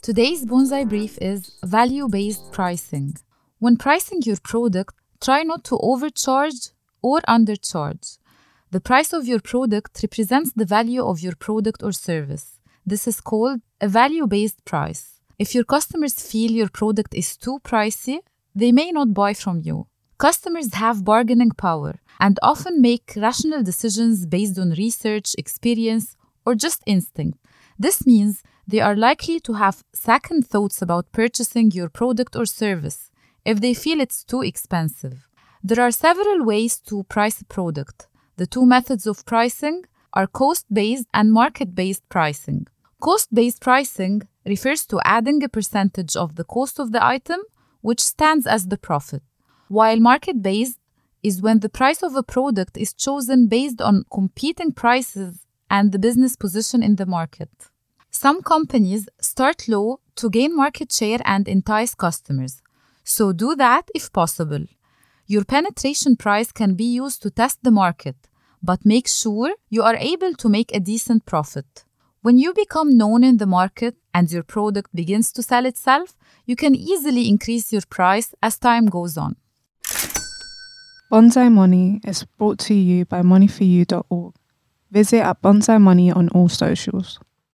Today's Bonsai brief is value based pricing. When pricing your product, try not to overcharge or undercharge. The price of your product represents the value of your product or service. This is called a value based price. If your customers feel your product is too pricey, they may not buy from you. Customers have bargaining power and often make rational decisions based on research, experience, or just instinct. This means they are likely to have second thoughts about purchasing your product or service if they feel it's too expensive. There are several ways to price a product. The two methods of pricing are cost based and market based pricing. Cost based pricing refers to adding a percentage of the cost of the item, which stands as the profit, while market based is when the price of a product is chosen based on competing prices and the business position in the market. Some companies start low to gain market share and entice customers, so do that if possible. Your penetration price can be used to test the market, but make sure you are able to make a decent profit. When you become known in the market and your product begins to sell itself, you can easily increase your price as time goes on. Bonsai Money is brought to you by moneyforyou.org. Visit at Bonsai Money on all socials.